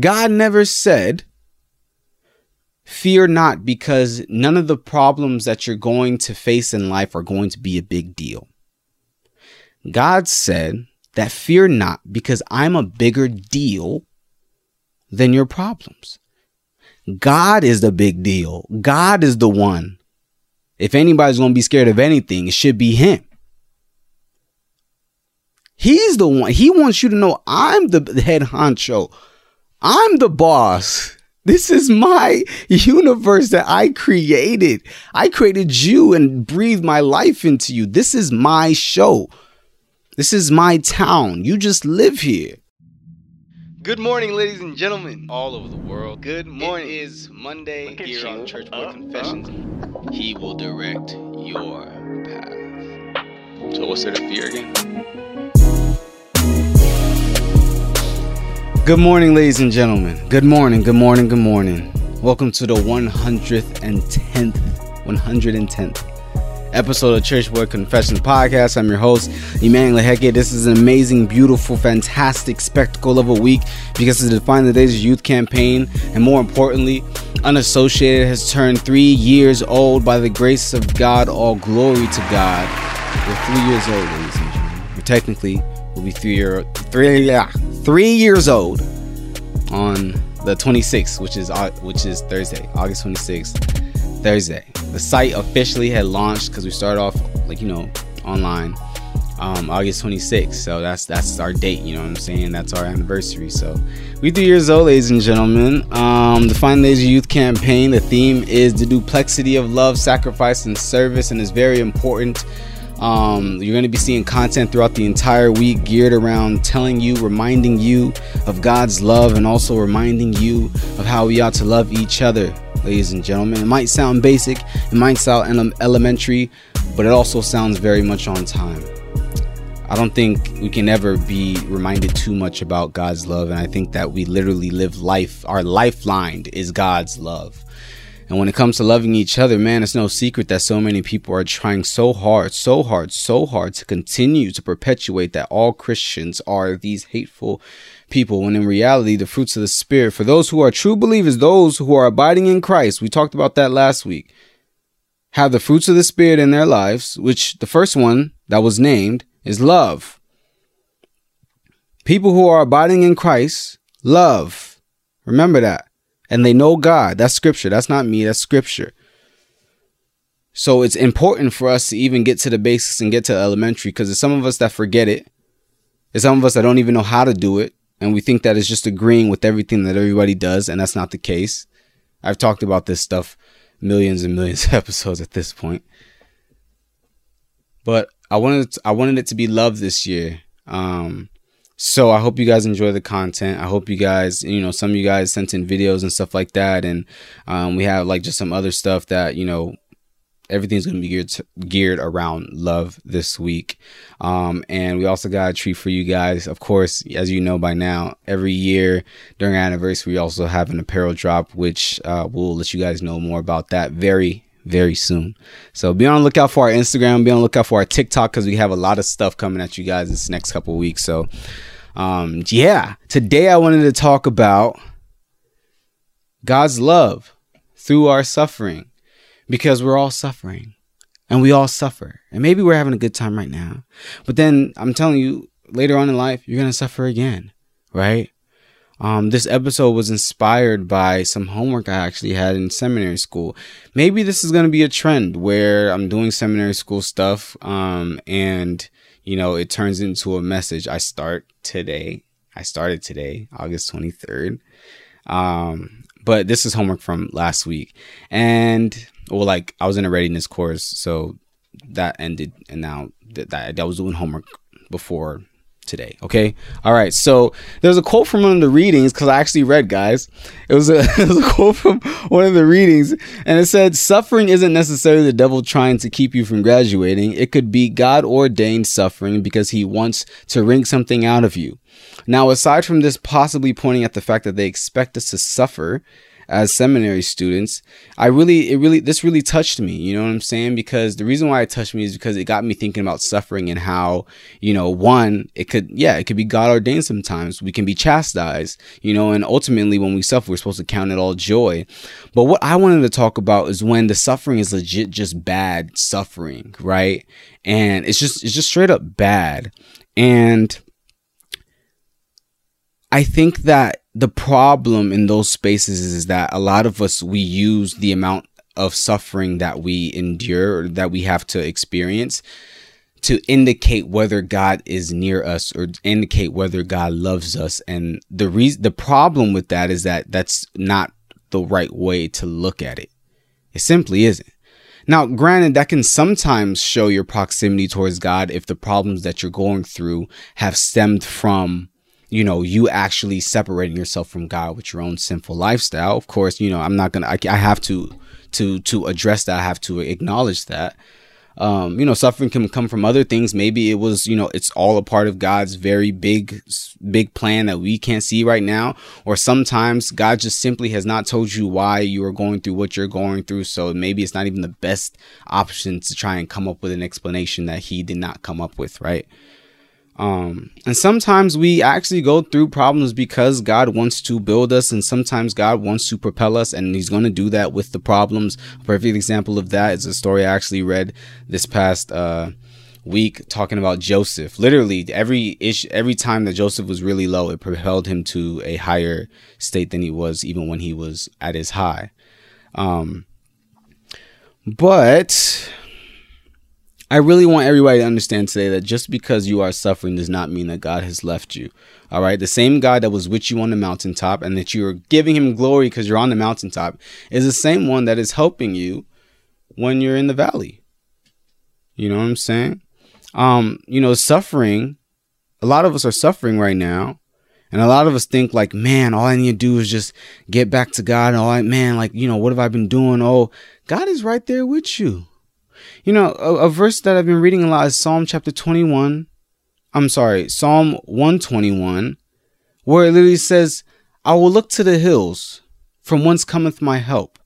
God never said, Fear not, because none of the problems that you're going to face in life are going to be a big deal. God said that fear not, because I'm a bigger deal than your problems. God is the big deal. God is the one. If anybody's going to be scared of anything, it should be Him. He's the one. He wants you to know I'm the head honcho. I'm the boss. This is my universe that I created. I created you and breathed my life into you. This is my show. This is my town. You just live here. Good morning, ladies and gentlemen, all over the world. Good morning. It is Monday here on Church Boy uh, Confessions. Uh. He will direct your path. So, what's there to fear again? Good morning, ladies and gentlemen. Good morning, good morning, good morning. Welcome to the 110th, 110th episode of Church Boy Confessions Podcast. I'm your host, Emmanuel Heke. This is an amazing, beautiful, fantastic spectacle of a week because to define the Days Youth campaign, and more importantly, Unassociated has turned three years old by the grace of God. All glory to God. We're three years old, ladies and gentlemen. We're technically will be three year three yeah, three years old on the 26th, which is uh, which is Thursday, August 26th, Thursday. The site officially had launched because we started off like you know online um, August 26th. So that's that's our date. You know what I'm saying? That's our anniversary. So we three years old, ladies and gentlemen. Um, the Find Lazy Youth campaign. The theme is the duplexity of love, sacrifice, and service, and it's very important um, you're going to be seeing content throughout the entire week geared around telling you, reminding you of God's love, and also reminding you of how we ought to love each other, ladies and gentlemen. It might sound basic, it might sound ele- elementary, but it also sounds very much on time. I don't think we can ever be reminded too much about God's love, and I think that we literally live life. Our lifeline is God's love. And when it comes to loving each other, man, it's no secret that so many people are trying so hard, so hard, so hard to continue to perpetuate that all Christians are these hateful people. When in reality, the fruits of the Spirit, for those who are true believers, those who are abiding in Christ, we talked about that last week, have the fruits of the Spirit in their lives, which the first one that was named is love. People who are abiding in Christ love. Remember that and they know God. That's scripture. That's not me. That's scripture. So it's important for us to even get to the basics and get to elementary because there's some of us that forget it. There's some of us that don't even know how to do it. And we think that it's just agreeing with everything that everybody does. And that's not the case. I've talked about this stuff millions and millions of episodes at this point. But I wanted to, I wanted it to be love this year. Um, so I hope you guys enjoy the content. I hope you guys, you know, some of you guys sent in videos and stuff like that, and um, we have like just some other stuff that you know everything's going to be geared to, geared around love this week. Um, and we also got a treat for you guys. Of course, as you know by now, every year during our anniversary, we also have an apparel drop, which uh, we'll let you guys know more about that very, very soon. So be on the lookout for our Instagram, be on the lookout for our TikTok because we have a lot of stuff coming at you guys this next couple weeks. So um yeah, today I wanted to talk about God's love through our suffering because we're all suffering and we all suffer. And maybe we're having a good time right now. But then I'm telling you later on in life you're going to suffer again, right? Um, this episode was inspired by some homework I actually had in seminary school. Maybe this is going to be a trend where I'm doing seminary school stuff, um, and you know, it turns into a message. I start today. I started today, August 23rd. Um, but this is homework from last week, and well, like I was in a readiness course, so that ended, and now that, that I was doing homework before today. Okay. All right. So there's a quote from one of the readings because I actually read, guys. It was, a, it was a quote from one of the readings, and it said, Suffering isn't necessarily the devil trying to keep you from graduating. It could be God ordained suffering because he wants to wring something out of you. Now, aside from this possibly pointing at the fact that they expect us to suffer, as seminary students, I really, it really, this really touched me. You know what I'm saying? Because the reason why it touched me is because it got me thinking about suffering and how, you know, one, it could, yeah, it could be God ordained sometimes. We can be chastised, you know, and ultimately when we suffer, we're supposed to count it all joy. But what I wanted to talk about is when the suffering is legit just bad suffering, right? And it's just, it's just straight up bad. And I think that the problem in those spaces is that a lot of us we use the amount of suffering that we endure that we have to experience to indicate whether God is near us or indicate whether God loves us. And the reason the problem with that is that that's not the right way to look at it. It simply isn't. Now granted that can sometimes show your proximity towards God if the problems that you're going through have stemmed from you know, you actually separating yourself from God with your own sinful lifestyle. Of course, you know, I'm not gonna. I, I have to to to address that. I have to acknowledge that. Um, you know, suffering can come from other things. Maybe it was, you know, it's all a part of God's very big, big plan that we can't see right now. Or sometimes God just simply has not told you why you are going through what you're going through. So maybe it's not even the best option to try and come up with an explanation that He did not come up with, right? Um, and sometimes we actually go through problems because God wants to build us, and sometimes God wants to propel us, and He's going to do that with the problems. A perfect example of that is a story I actually read this past uh, week talking about Joseph. Literally, every ish, every time that Joseph was really low, it propelled him to a higher state than he was even when he was at his high. Um, but I really want everybody to understand today that just because you are suffering does not mean that God has left you. All right. The same God that was with you on the mountaintop and that you are giving him glory because you're on the mountaintop is the same one that is helping you when you're in the valley. You know what I'm saying? Um, you know, suffering, a lot of us are suffering right now. And a lot of us think like, man, all I need to do is just get back to God. And all I, man, like, you know, what have I been doing? Oh, God is right there with you. You know, a, a verse that I've been reading a lot is Psalm chapter 21. I'm sorry, Psalm 121, where it literally says, I will look to the hills, from whence cometh my help.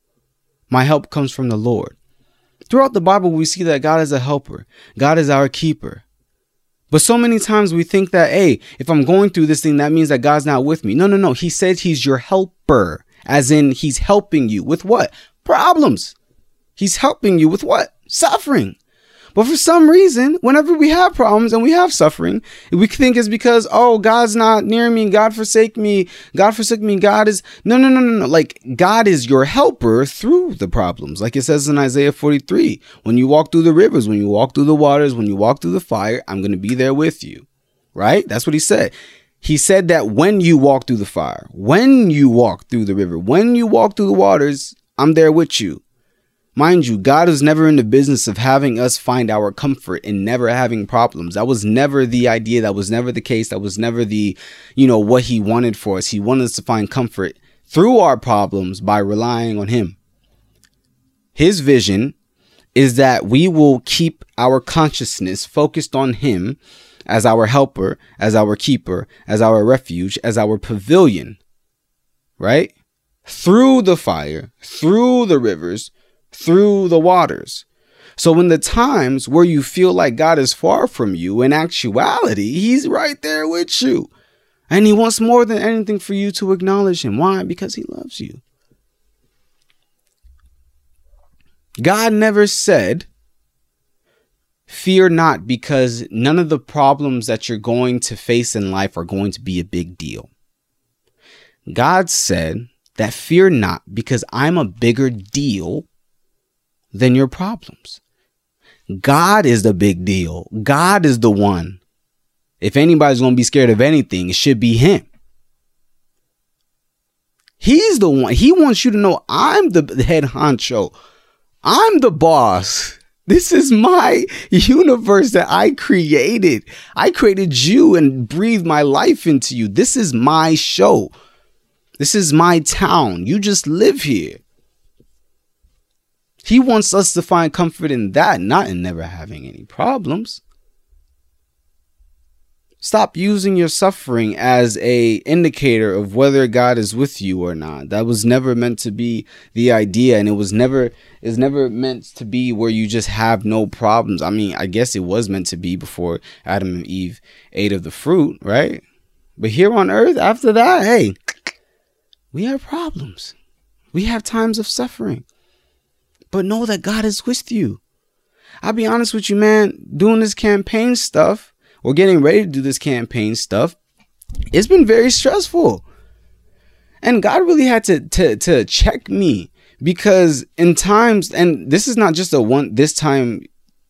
My help comes from the Lord. Throughout the Bible, we see that God is a helper, God is our keeper. But so many times we think that, hey, if I'm going through this thing, that means that God's not with me. No, no, no. He said he's your helper, as in he's helping you with what? Problems. He's helping you with what? Suffering. But for some reason, whenever we have problems and we have suffering, we think it's because, oh, God's not near me, God forsake me, God forsake me, God is no no no no no. Like God is your helper through the problems. Like it says in Isaiah 43. When you walk through the rivers, when you walk through the waters, when you walk through the fire, I'm gonna be there with you. Right? That's what he said. He said that when you walk through the fire, when you walk through the river, when you walk through the waters, I'm there with you. Mind you, God is never in the business of having us find our comfort in never having problems. That was never the idea. That was never the case. That was never the, you know, what He wanted for us. He wanted us to find comfort through our problems by relying on Him. His vision is that we will keep our consciousness focused on Him as our helper, as our keeper, as our refuge, as our pavilion, right? Through the fire, through the rivers, through the waters. So, in the times where you feel like God is far from you, in actuality, He's right there with you. And He wants more than anything for you to acknowledge Him. Why? Because He loves you. God never said, Fear not, because none of the problems that you're going to face in life are going to be a big deal. God said that fear not, because I'm a bigger deal than your problems. God is the big deal. God is the one. If anybody's going to be scared of anything, it should be him. He's the one. He wants you to know I'm the head honcho. I'm the boss. This is my universe that I created. I created you and breathed my life into you. This is my show. This is my town. You just live here. He wants us to find comfort in that, not in never having any problems. Stop using your suffering as a indicator of whether God is with you or not. That was never meant to be the idea and it was never is never meant to be where you just have no problems. I mean, I guess it was meant to be before Adam and Eve ate of the fruit, right? But here on earth after that, hey, we have problems. We have times of suffering. But know that God is with you. I'll be honest with you, man, doing this campaign stuff or getting ready to do this campaign stuff, it's been very stressful. And God really had to to to check me because in times and this is not just a one this time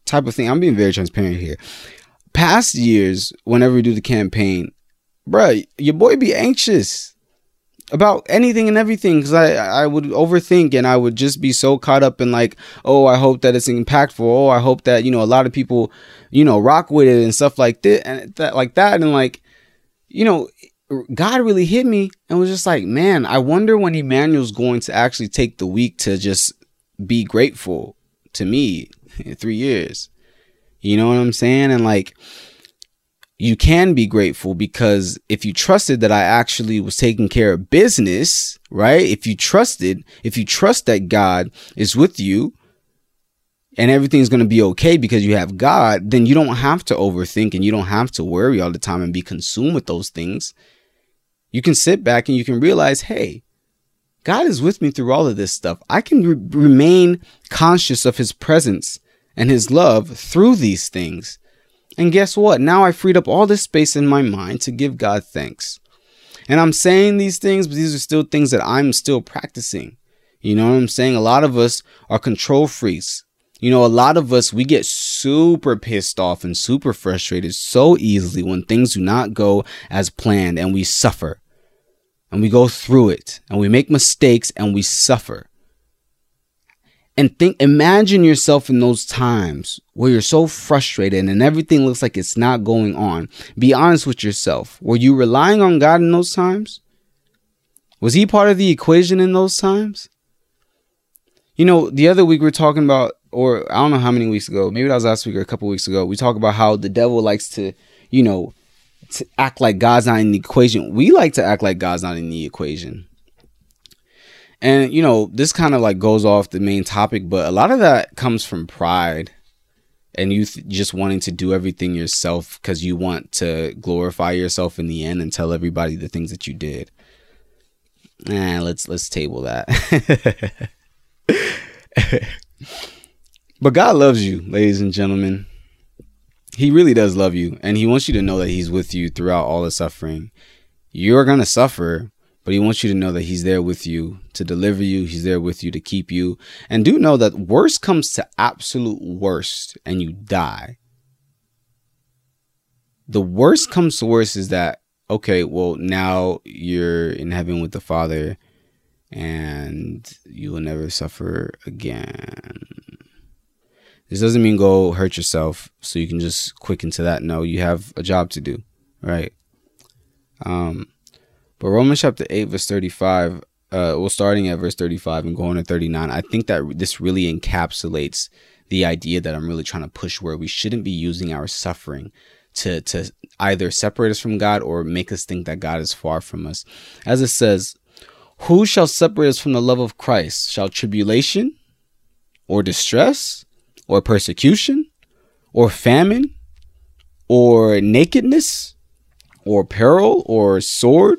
type of thing. I'm being very transparent here. Past years, whenever we do the campaign, bruh, your boy be anxious about anything and everything because I I would overthink and I would just be so caught up in like oh I hope that it's impactful. Oh I hope that you know a lot of people you know rock with it and stuff like that and that like that. And like you know God really hit me and was just like man I wonder when Emmanuel's going to actually take the week to just be grateful to me in three years. You know what I'm saying? And like you can be grateful because if you trusted that I actually was taking care of business, right? If you trusted, if you trust that God is with you and everything's going to be okay because you have God, then you don't have to overthink and you don't have to worry all the time and be consumed with those things. You can sit back and you can realize, hey, God is with me through all of this stuff. I can re- remain conscious of his presence and his love through these things. And guess what? Now I freed up all this space in my mind to give God thanks. And I'm saying these things, but these are still things that I'm still practicing. You know what I'm saying? A lot of us are control freaks. You know, a lot of us, we get super pissed off and super frustrated so easily when things do not go as planned and we suffer. And we go through it and we make mistakes and we suffer and think imagine yourself in those times where you're so frustrated and everything looks like it's not going on. Be honest with yourself. Were you relying on god in those times? Was he part of the equation in those times? You know the other week we are talking about or i don't know how many weeks ago maybe that was last week or a couple weeks ago we talked about how the devil likes to you know to act like god's not in the equation. We like to act like god's not in the equation and you know, this kind of like goes off the main topic, but a lot of that comes from pride and you th- just wanting to do everything yourself because you want to glorify yourself in the end and tell everybody the things that you did. Nah, let's let's table that. but God loves you, ladies and gentlemen. He really does love you, and He wants you to know that He's with you throughout all the suffering. You're gonna suffer, but he wants you to know that he's there with you to deliver you. He's there with you to keep you. And do know that worst comes to absolute worst and you die. The worst comes to worst is that, okay, well, now you're in heaven with the Father and you will never suffer again. This doesn't mean go hurt yourself so you can just quick into that. No, you have a job to do, right? Um, but Romans chapter 8, verse 35, uh, well, starting at verse 35 and going to 39, I think that this really encapsulates the idea that I'm really trying to push where we shouldn't be using our suffering to, to either separate us from God or make us think that God is far from us. As it says, Who shall separate us from the love of Christ? Shall tribulation or distress or persecution or famine or nakedness or peril or sword?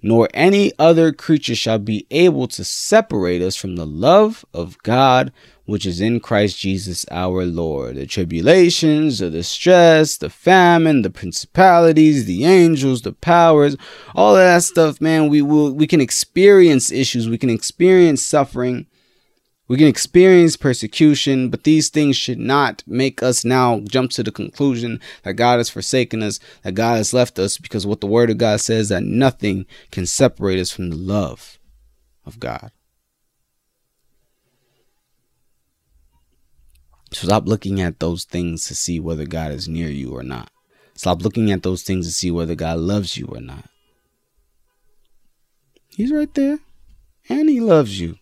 nor any other creature shall be able to separate us from the love of God which is in Christ Jesus our Lord. The tribulations, the distress, the famine, the principalities, the angels, the powers, all of that stuff, man, we will we can experience issues, we can experience suffering we can experience persecution, but these things should not make us now jump to the conclusion that God has forsaken us, that God has left us, because what the Word of God says that nothing can separate us from the love of God. Stop looking at those things to see whether God is near you or not. Stop looking at those things to see whether God loves you or not. He's right there and he loves you.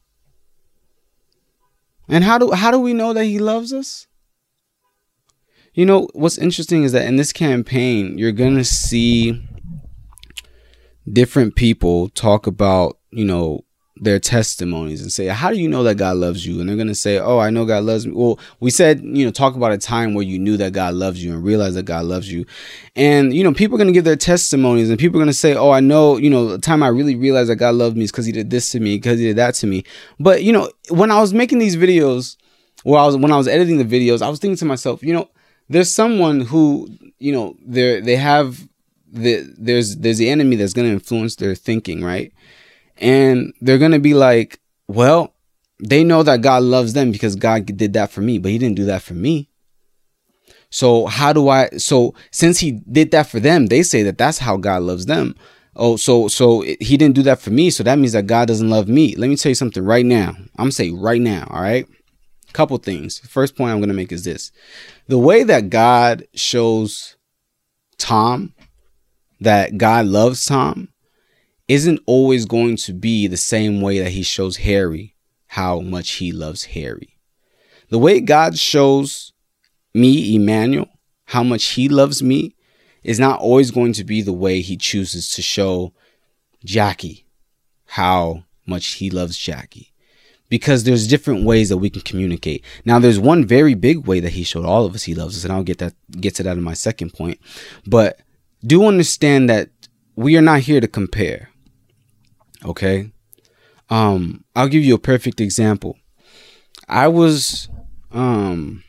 And how do how do we know that he loves us? You know, what's interesting is that in this campaign, you're going to see different people talk about, you know, their testimonies and say, How do you know that God loves you? And they're going to say, Oh, I know God loves me. Well, we said, you know, talk about a time where you knew that God loves you and realized that God loves you. And, you know, people are going to give their testimonies and people are going to say, Oh, I know, you know, the time I really realized that God loved me is because he did this to me, because he did that to me. But, you know, when I was making these videos, or I was, when I was editing the videos, I was thinking to myself, you know, there's someone who, you know, they they have the, there's, there's the enemy that's going to influence their thinking, right? And they're going to be like, well, they know that God loves them because God did that for me, but he didn't do that for me. So how do I so since he did that for them, they say that that's how God loves them. Oh, so so he didn't do that for me, so that means that God doesn't love me. Let me tell you something right now. I'm going to say right now, all right? Couple things. First point I'm going to make is this. The way that God shows Tom that God loves Tom isn't always going to be the same way that he shows Harry how much he loves Harry. The way God shows me, Emmanuel, how much he loves me is not always going to be the way he chooses to show Jackie how much he loves Jackie. Because there's different ways that we can communicate. Now, there's one very big way that he showed all of us he loves us, and I'll get that get to that in my second point. But do understand that we are not here to compare. Okay. Um, I'll give you a perfect example. I was, um,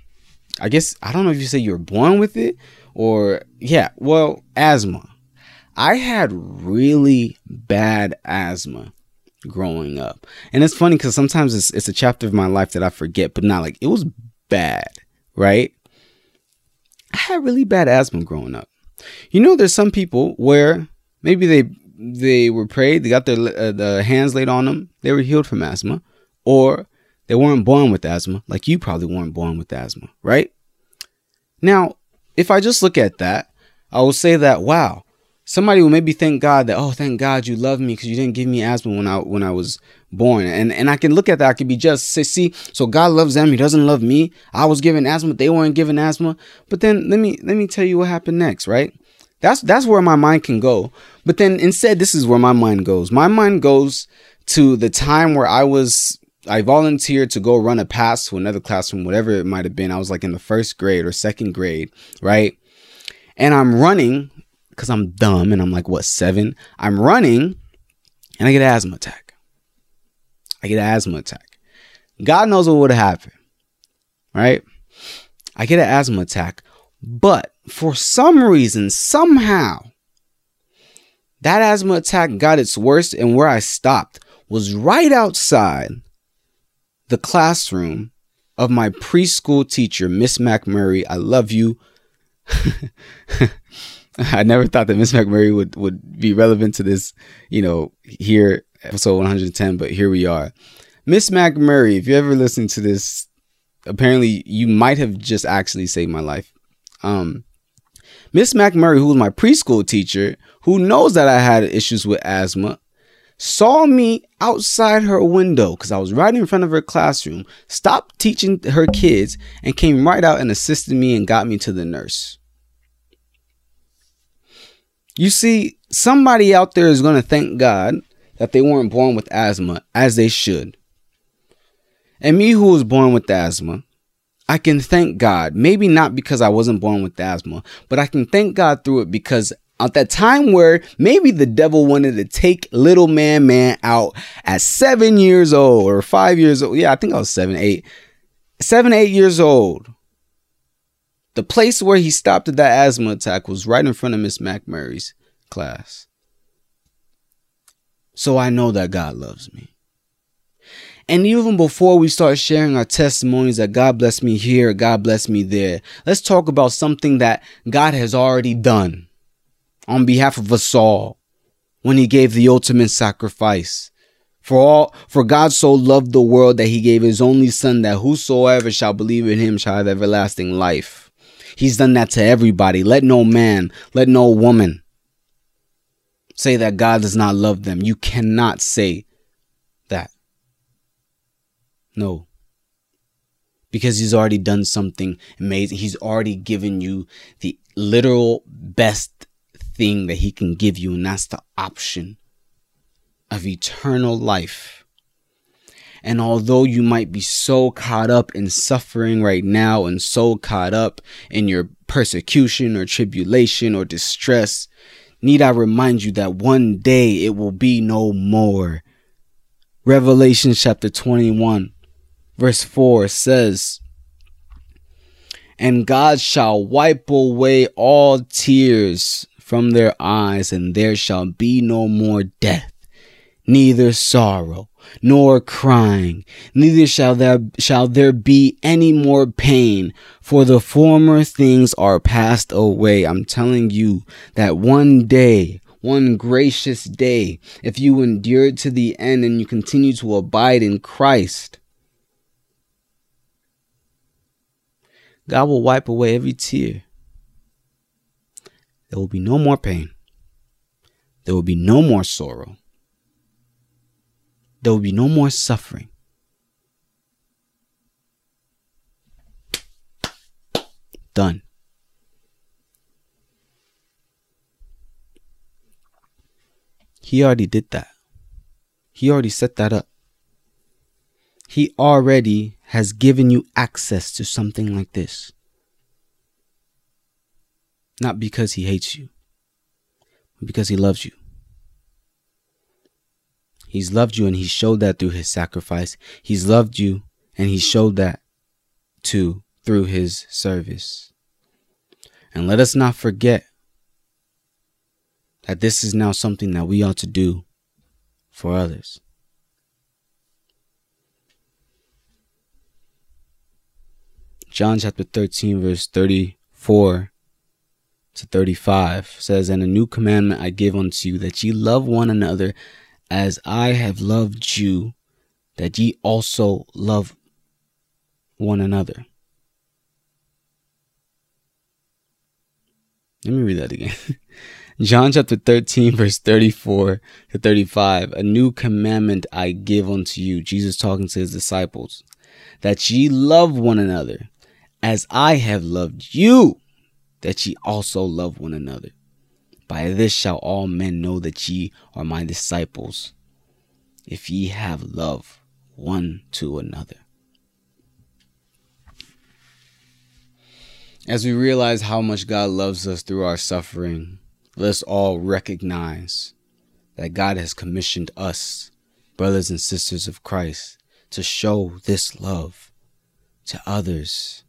I guess, I don't know if you say you're born with it or, yeah, well, asthma. I had really bad asthma growing up. And it's funny because sometimes it's, it's a chapter of my life that I forget, but not like it was bad, right? I had really bad asthma growing up. You know, there's some people where maybe they they were prayed, they got their uh, the hands laid on them, they were healed from asthma, or they weren't born with asthma, like you probably weren't born with asthma, right? Now, if I just look at that, I will say that wow, somebody will maybe thank God that oh, thank God you love me because you didn't give me asthma when I when I was born, and and I can look at that, I could be just say, see, so God loves them, He doesn't love me. I was given asthma, they weren't given asthma, but then let me let me tell you what happened next, right? That's that's where my mind can go. But then instead, this is where my mind goes. My mind goes to the time where I was I volunteered to go run a pass to another classroom, whatever it might have been. I was like in the first grade or second grade, right? And I'm running because I'm dumb and I'm like, what, seven? I'm running and I get an asthma attack. I get an asthma attack. God knows what would have happened, right? I get an asthma attack, but for some reason, somehow, that asthma attack got its worst, and where I stopped was right outside the classroom of my preschool teacher, Miss McMurray. I love you. I never thought that Miss McMurray would, would be relevant to this, you know, here, episode 110, but here we are. Miss McMurray, if you ever listen to this, apparently you might have just actually saved my life. Um, Miss McMurray, who was my preschool teacher, who knows that I had issues with asthma, saw me outside her window because I was right in front of her classroom, stopped teaching her kids, and came right out and assisted me and got me to the nurse. You see, somebody out there is going to thank God that they weren't born with asthma as they should. And me, who was born with asthma, I can thank God. Maybe not because I wasn't born with asthma, but I can thank God through it because at that time where maybe the devil wanted to take little man man out at seven years old or five years old. Yeah, I think I was seven, eight, seven, eight years old. The place where he stopped at that asthma attack was right in front of Miss McMurray's class. So I know that God loves me. And even before we start sharing our testimonies that God bless me here, God bless me there, let's talk about something that God has already done on behalf of us all when he gave the ultimate sacrifice For all for God so loved the world that he gave his only son that whosoever shall believe in him shall have everlasting life. He's done that to everybody. Let no man, let no woman say that God does not love them. You cannot say. No. Because he's already done something amazing. He's already given you the literal best thing that he can give you, and that's the option of eternal life. And although you might be so caught up in suffering right now and so caught up in your persecution or tribulation or distress, need I remind you that one day it will be no more. Revelation chapter 21, verse 4 says, And God shall wipe away all tears from their eyes, and there shall be no more death, neither sorrow, nor crying, neither shall there shall there be any more pain, for the former things are passed away. I'm telling you that one day, one gracious day, if you endure to the end and you continue to abide in Christ, God will wipe away every tear. There will be no more pain. There will be no more sorrow there will be no more suffering. Done. He already did that. He already set that up. He already has given you access to something like this. Not because he hates you, but because he loves you. He's loved you and he showed that through his sacrifice. He's loved you and he showed that too through his service. And let us not forget that this is now something that we ought to do for others. John chapter 13, verse 34 to 35 says, And a new commandment I give unto you, that ye love one another as I have loved you, that ye also love one another. Let me read that again. John chapter 13, verse 34 to 35. A new commandment I give unto you. Jesus talking to his disciples. That ye love one another as I have loved you, that ye also love one another. By this shall all men know that ye are my disciples, if ye have love one to another. As we realize how much God loves us through our suffering, let's all recognize that God has commissioned us, brothers and sisters of Christ, to show this love to others,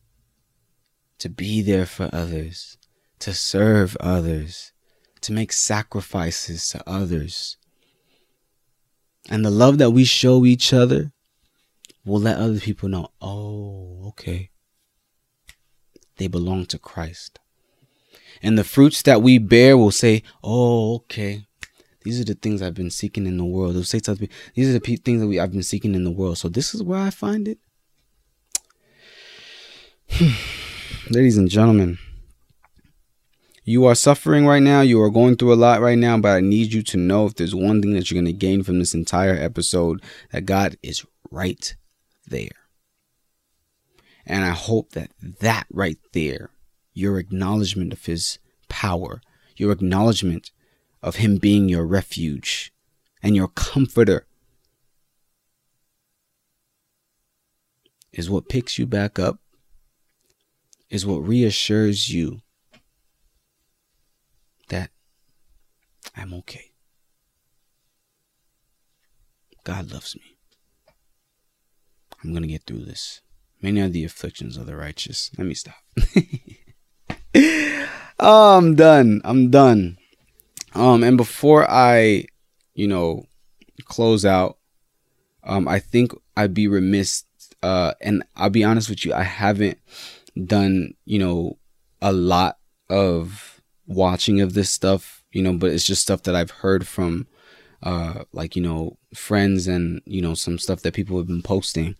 to be there for others, to serve others, to make sacrifices to others. And the love that we show each other will let other people know, oh, okay. They belong to Christ. And the fruits that we bear will say, oh, okay. These are the things I've been seeking in the world. They'll say to other these are the things that we, I've been seeking in the world. So this is where I find it. Hmm. Ladies and gentlemen, you are suffering right now. You are going through a lot right now, but I need you to know if there's one thing that you're going to gain from this entire episode, that God is right there. And I hope that that right there, your acknowledgement of His power, your acknowledgement of Him being your refuge and your comforter, is what picks you back up, is what reassures you that I'm okay. God loves me. I'm going to get through this. Many are the afflictions of the righteous. Let me stop. oh, I'm done. I'm done. Um, and before I, you know, close out, um, I think I'd be remiss. Uh, and I'll be honest with you, I haven't done, you know, a lot of watching of this stuff, you know, but it's just stuff that I've heard from uh, like you know friends and you know some stuff that people have been posting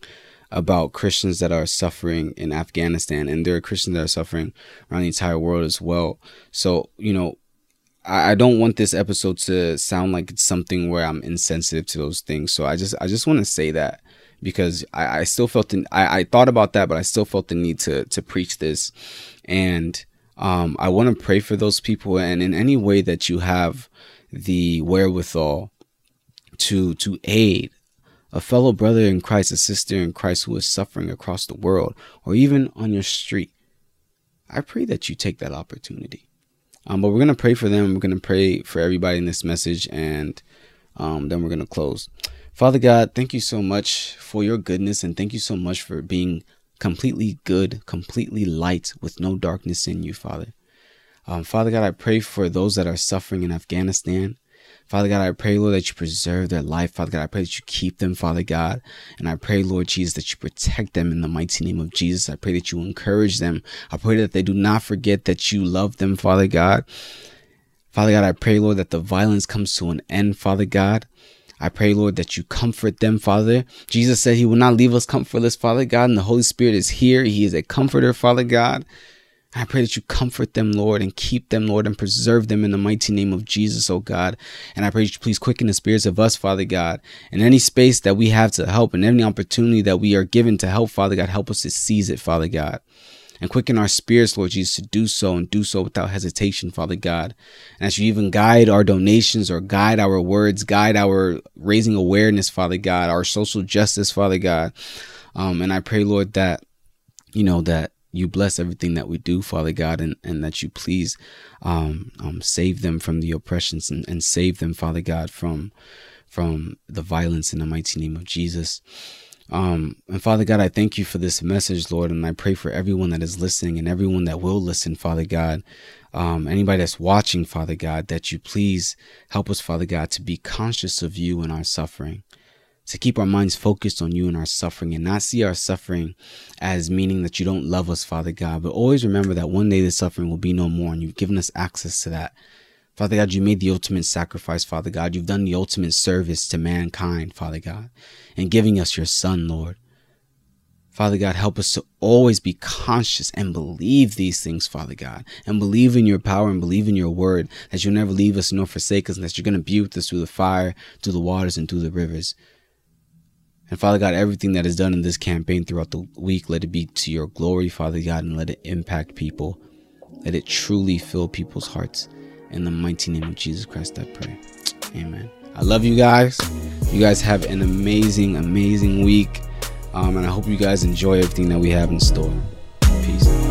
about Christians that are suffering in Afghanistan, and there are Christians that are suffering around the entire world as well. So you know, I, don't want this episode to sound like it's something where I'm insensitive to those things. So I just I just want to say that because I, I still felt the, I, I thought about that, but I still felt the need to to preach this, and um, I want to pray for those people, and in any way that you have the wherewithal to to aid a fellow brother in Christ, a sister in Christ who is suffering across the world, or even on your street, I pray that you take that opportunity. Um, but we're gonna pray for them. We're gonna pray for everybody in this message, and um, then we're gonna close. Father God, thank you so much for your goodness, and thank you so much for being completely good, completely light, with no darkness in you, Father. Um, Father God, I pray for those that are suffering in Afghanistan. Father God, I pray, Lord, that you preserve their life. Father God, I pray that you keep them, Father God. And I pray, Lord Jesus, that you protect them in the mighty name of Jesus. I pray that you encourage them. I pray that they do not forget that you love them, Father God. Father God, I pray, Lord, that the violence comes to an end, Father God. I pray, Lord, that you comfort them, Father. Jesus said he will not leave us comfortless, Father God, and the Holy Spirit is here. He is a comforter, Father God. I pray that you comfort them, Lord, and keep them, Lord, and preserve them in the mighty name of Jesus, oh God. And I pray that you please quicken the spirits of us, Father God. In any space that we have to help and any opportunity that we are given to help, Father God, help us to seize it, Father God. And quicken our spirits, Lord Jesus, to do so and do so without hesitation, Father God. And as you even guide our donations or guide our words, guide our raising awareness, Father God, our social justice, Father God. Um, and I pray, Lord, that, you know, that you bless everything that we do, Father God, and, and that you please um, um, save them from the oppressions and, and save them, Father God, from from the violence in the mighty name of Jesus. Um, and Father God, I thank you for this message, Lord, and I pray for everyone that is listening and everyone that will listen, Father God. Um, anybody that's watching, Father God, that you please help us, Father God, to be conscious of you in our suffering to keep our minds focused on you and our suffering and not see our suffering as meaning that you don't love us, Father God, but always remember that one day the suffering will be no more and you've given us access to that. Father God, you made the ultimate sacrifice, Father God. You've done the ultimate service to mankind, Father God, and giving us your Son, Lord. Father God, help us to always be conscious and believe these things, Father God, and believe in your power and believe in your word that you'll never leave us nor forsake us, and that you're going to be with us through the fire, through the waters, and through the rivers. And Father God, everything that is done in this campaign throughout the week, let it be to your glory, Father God, and let it impact people. Let it truly fill people's hearts. In the mighty name of Jesus Christ, I pray. Amen. I love you guys. You guys have an amazing, amazing week. Um, and I hope you guys enjoy everything that we have in store. Peace.